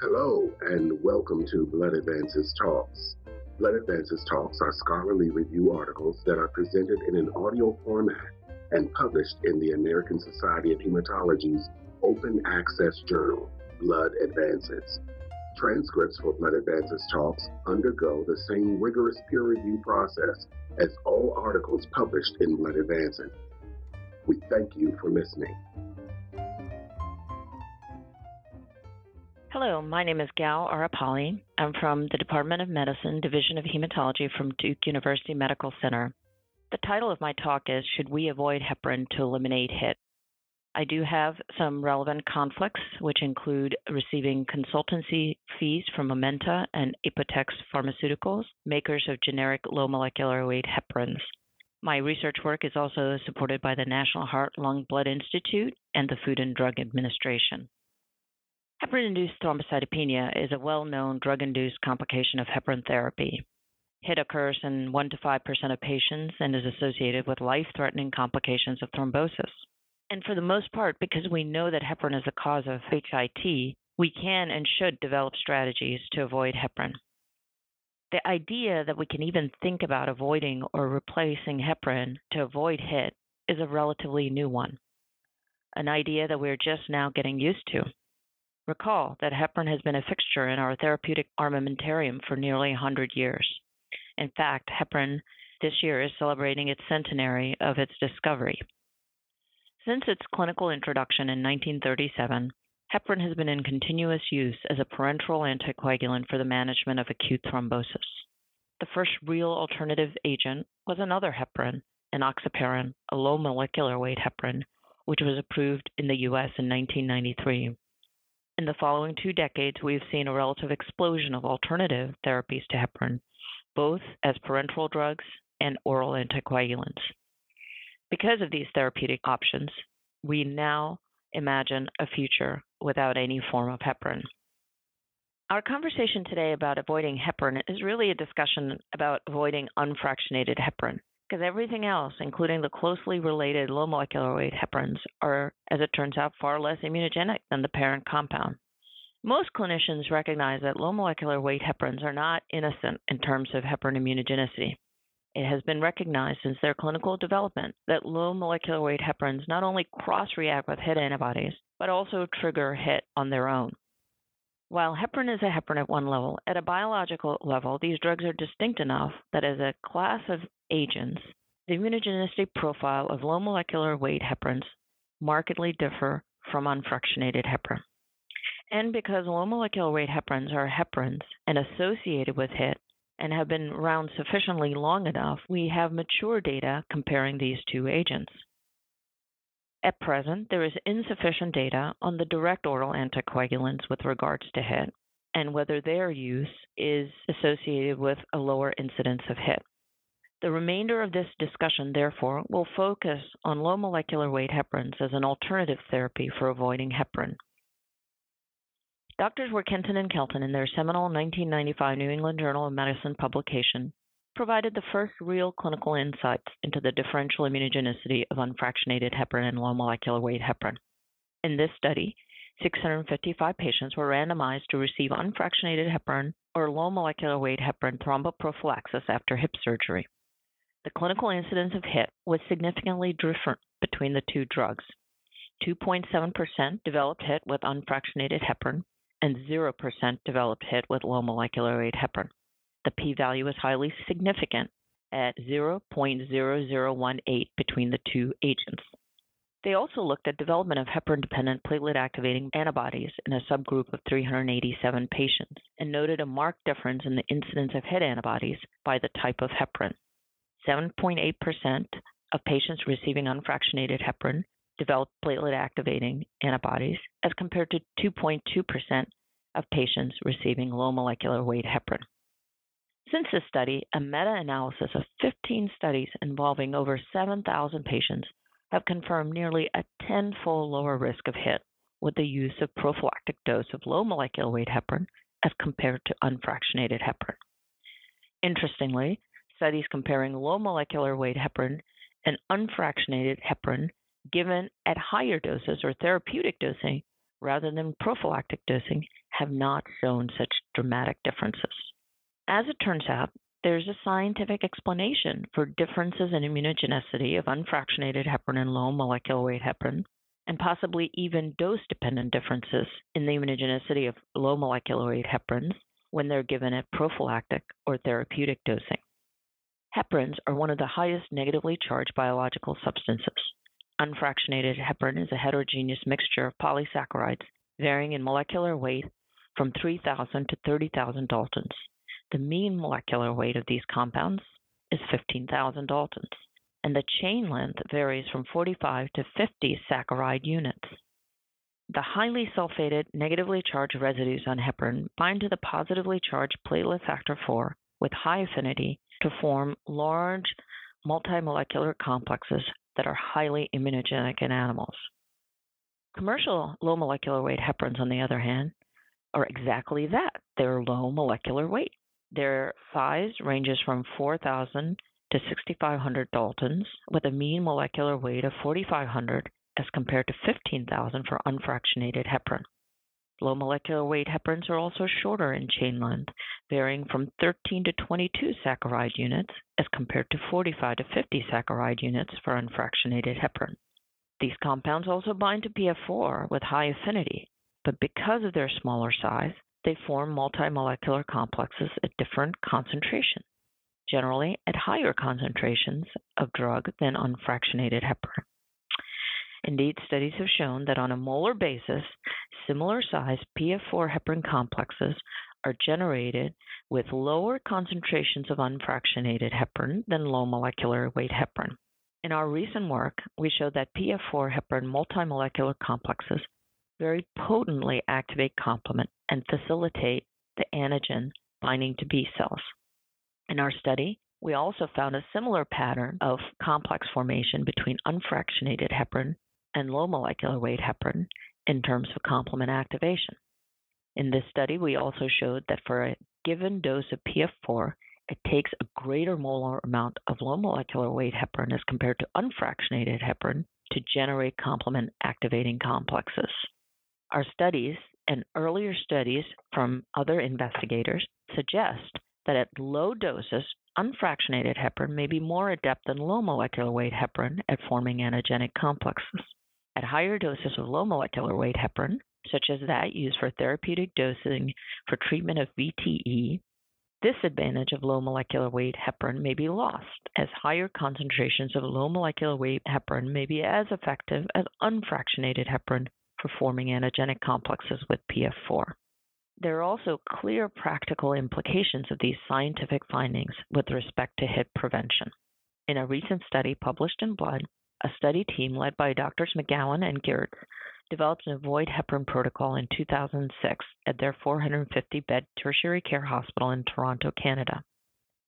Hello, and welcome to Blood Advances Talks. Blood Advances Talks are scholarly review articles that are presented in an audio format and published in the American Society of Hematology's open access journal, Blood Advances. Transcripts for Blood Advances Talks undergo the same rigorous peer review process as all articles published in Blood Advances. We thank you for listening. Hello, my name is Gal Arepally. I'm from the Department of Medicine, Division of Hematology from Duke University Medical Center. The title of my talk is Should We Avoid Heparin to Eliminate HIT? I do have some relevant conflicts, which include receiving consultancy fees from Momenta and Apotex Pharmaceuticals, makers of generic low molecular weight heparins. My research work is also supported by the National Heart Lung Blood Institute and the Food and Drug Administration. Heparin-induced thrombocytopenia is a well-known drug-induced complication of heparin therapy. HIT occurs in 1 to 5% of patients and is associated with life-threatening complications of thrombosis. And for the most part, because we know that heparin is the cause of HIT, we can and should develop strategies to avoid heparin. The idea that we can even think about avoiding or replacing heparin to avoid HIT is a relatively new one, an idea that we're just now getting used to. Recall that heparin has been a fixture in our therapeutic armamentarium for nearly 100 years. In fact, heparin this year is celebrating its centenary of its discovery. Since its clinical introduction in 1937, heparin has been in continuous use as a parenteral anticoagulant for the management of acute thrombosis. The first real alternative agent was another heparin, enoxaparin, a low molecular weight heparin, which was approved in the US in 1993. In the following two decades, we've seen a relative explosion of alternative therapies to heparin, both as parenteral drugs and oral anticoagulants. Because of these therapeutic options, we now imagine a future without any form of heparin. Our conversation today about avoiding heparin is really a discussion about avoiding unfractionated heparin, because everything else, including the closely related low molecular weight heparins, are, as it turns out, far less immunogenic than the parent compound. Most clinicians recognize that low molecular weight heparins are not innocent in terms of heparin immunogenicity. It has been recognized since their clinical development that low molecular weight heparins not only cross react with HIT antibodies, but also trigger HIT on their own. While heparin is a heparin at one level, at a biological level, these drugs are distinct enough that as a class of agents, the immunogenicity profile of low molecular weight heparins markedly differ from unfractionated heparin. And because low molecular weight heparins are heparins and associated with HIT and have been around sufficiently long enough, we have mature data comparing these two agents. At present, there is insufficient data on the direct oral anticoagulants with regards to HIT and whether their use is associated with a lower incidence of HIT. The remainder of this discussion, therefore, will focus on low molecular weight heparins as an alternative therapy for avoiding heparin. Doctors Warkentin and Kelton, in their seminal 1995 New England Journal of Medicine publication, provided the first real clinical insights into the differential immunogenicity of unfractionated heparin and low molecular weight heparin. In this study, 655 patients were randomized to receive unfractionated heparin or low molecular weight heparin thromboprophylaxis after hip surgery. The clinical incidence of HIT was significantly different between the two drugs. 2.7% developed HIT with unfractionated heparin, and 0% developed HIT with low molecular weight heparin the p value is highly significant at 0.0018 between the two agents. They also looked at development of heparin dependent platelet activating antibodies in a subgroup of 387 patients and noted a marked difference in the incidence of HIT antibodies by the type of heparin. 7.8% of patients receiving unfractionated heparin developed platelet activating antibodies as compared to 2.2% of patients receiving low molecular weight heparin. Since this study, a meta analysis of 15 studies involving over 7,000 patients have confirmed nearly a tenfold lower risk of HIT with the use of prophylactic dose of low molecular weight heparin as compared to unfractionated heparin. Interestingly, studies comparing low molecular weight heparin and unfractionated heparin given at higher doses or therapeutic dosing rather than prophylactic dosing have not shown such dramatic differences. As it turns out, there's a scientific explanation for differences in immunogenicity of unfractionated heparin and low molecular weight heparin, and possibly even dose dependent differences in the immunogenicity of low molecular weight heparins when they're given at prophylactic or therapeutic dosing. Heparins are one of the highest negatively charged biological substances. Unfractionated heparin is a heterogeneous mixture of polysaccharides varying in molecular weight from 3,000 to 30,000 Daltons. The mean molecular weight of these compounds is 15,000 Daltons, and the chain length varies from 45 to 50 saccharide units. The highly sulfated, negatively charged residues on heparin bind to the positively charged platelet factor 4 with high affinity to form large multimolecular complexes that are highly immunogenic in animals. Commercial low molecular weight heparins, on the other hand, are exactly that. They're low molecular weight. Their size ranges from 4,000 to 6,500 Daltons, with a mean molecular weight of 4,500 as compared to 15,000 for unfractionated heparin. Low molecular weight heparins are also shorter in chain length, varying from 13 to 22 saccharide units as compared to 45 to 50 saccharide units for unfractionated heparin. These compounds also bind to PF4 with high affinity, but because of their smaller size, they form multimolecular complexes at different concentrations, generally at higher concentrations of drug than unfractionated heparin. Indeed, studies have shown that on a molar basis, similar sized PF4 heparin complexes are generated with lower concentrations of unfractionated heparin than low molecular weight heparin. In our recent work, we showed that PF4 heparin multimolecular complexes very potently activate complement and facilitate the antigen binding to B cells. In our study, we also found a similar pattern of complex formation between unfractionated heparin and low molecular weight heparin in terms of complement activation. In this study, we also showed that for a given dose of PF4, it takes a greater molar amount of low molecular weight heparin as compared to unfractionated heparin to generate complement activating complexes. Our studies and earlier studies from other investigators suggest that at low doses, unfractionated heparin may be more adept than low molecular weight heparin at forming antigenic complexes. At higher doses of low molecular weight heparin, such as that used for therapeutic dosing for treatment of VTE, this advantage of low molecular weight heparin may be lost, as higher concentrations of low molecular weight heparin may be as effective as unfractionated heparin for forming antigenic complexes with PF4. There are also clear practical implications of these scientific findings with respect to HIT prevention. In a recent study published in Blood, a study team led by Drs. McGowan and Geerts developed an avoid heparin protocol in 2006 at their 450 bed tertiary care hospital in Toronto, Canada.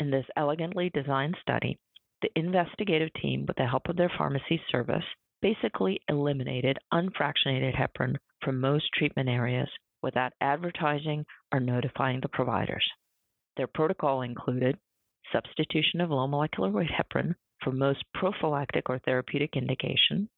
In this elegantly designed study, the investigative team, with the help of their pharmacy service, basically eliminated unfractionated heparin from most treatment areas without advertising or notifying the providers. Their protocol included substitution of low molecular weight heparin for most prophylactic or therapeutic indication,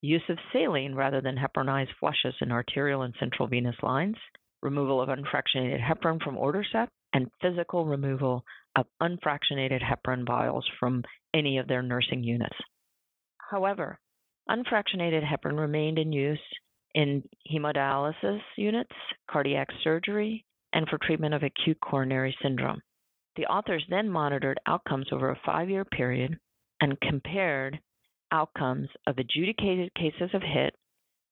use of saline rather than heparinized flushes in arterial and central venous lines, removal of unfractionated heparin from order set, and physical removal of unfractionated heparin vials from any of their nursing units. However, unfractionated heparin remained in use in hemodialysis units, cardiac surgery, and for treatment of acute coronary syndrome. The authors then monitored outcomes over a five year period and compared outcomes of adjudicated cases of HIT,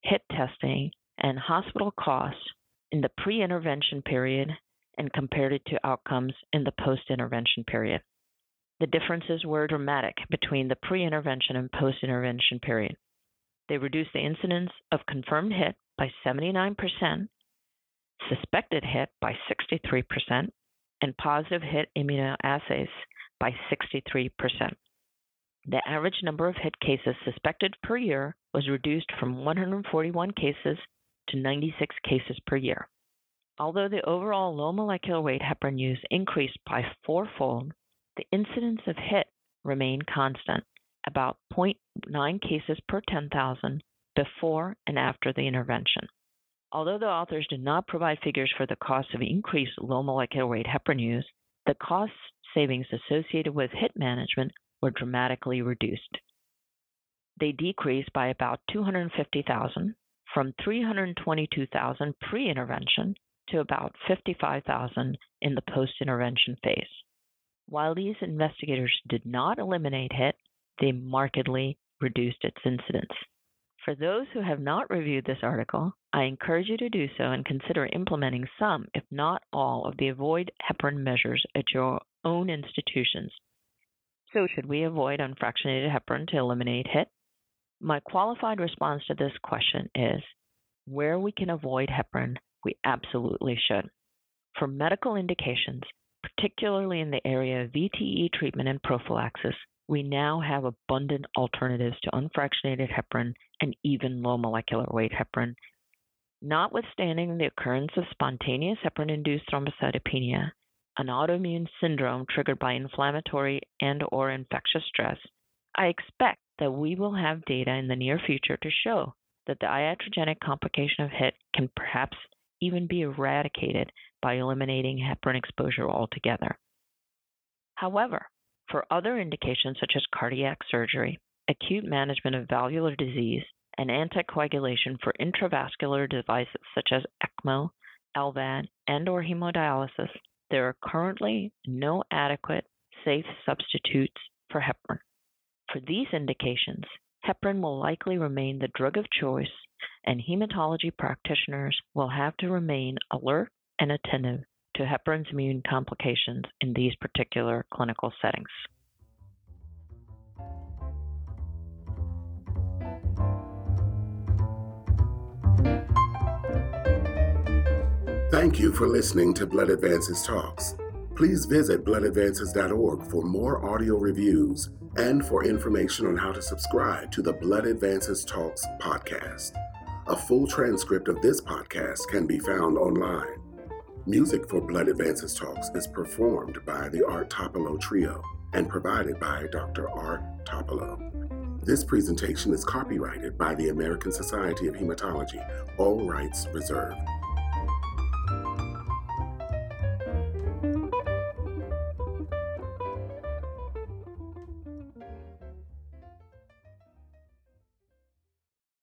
HIT testing, and hospital costs in the pre intervention period and compared it to outcomes in the post intervention period. The differences were dramatic between the pre intervention and post intervention period. They reduced the incidence of confirmed HIT by 79%, suspected HIT by 63%, and positive HIT immunoassays by 63%. The average number of HIT cases suspected per year was reduced from 141 cases to 96 cases per year. Although the overall low molecular weight heparin use increased by fourfold, the incidence of HIT remained constant, about 0.9 cases per 10,000 before and after the intervention. Although the authors did not provide figures for the cost of increased low molecular weight heparin use, the cost savings associated with HIT management were dramatically reduced. They decreased by about 250,000 from 322,000 pre-intervention to about 55,000 in the post-intervention phase. While these investigators did not eliminate HIT, they markedly reduced its incidence. For those who have not reviewed this article, I encourage you to do so and consider implementing some, if not all, of the avoid heparin measures at your own institutions. So, should we avoid unfractionated heparin to eliminate HIT? My qualified response to this question is where we can avoid heparin, we absolutely should. For medical indications, particularly in the area of VTE treatment and prophylaxis, we now have abundant alternatives to unfractionated heparin and even low molecular weight heparin. Notwithstanding the occurrence of spontaneous heparin induced thrombocytopenia, an autoimmune syndrome triggered by inflammatory and or infectious stress, I expect that we will have data in the near future to show that the iatrogenic complication of HIT can perhaps even be eradicated by eliminating heparin exposure altogether. However, for other indications such as cardiac surgery, acute management of valvular disease, and anticoagulation for intravascular devices such as ECMO, LVAD, and or hemodialysis, there are currently no adequate safe substitutes for heparin. For these indications, heparin will likely remain the drug of choice, and hematology practitioners will have to remain alert and attentive to heparin's immune complications in these particular clinical settings. Thank you for listening to Blood Advances Talks. Please visit bloodadvances.org for more audio reviews and for information on how to subscribe to the Blood Advances Talks podcast. A full transcript of this podcast can be found online. Music for Blood Advances Talks is performed by the Art Topilow Trio and provided by Dr. Art Topilow. This presentation is copyrighted by the American Society of Hematology, all rights reserved.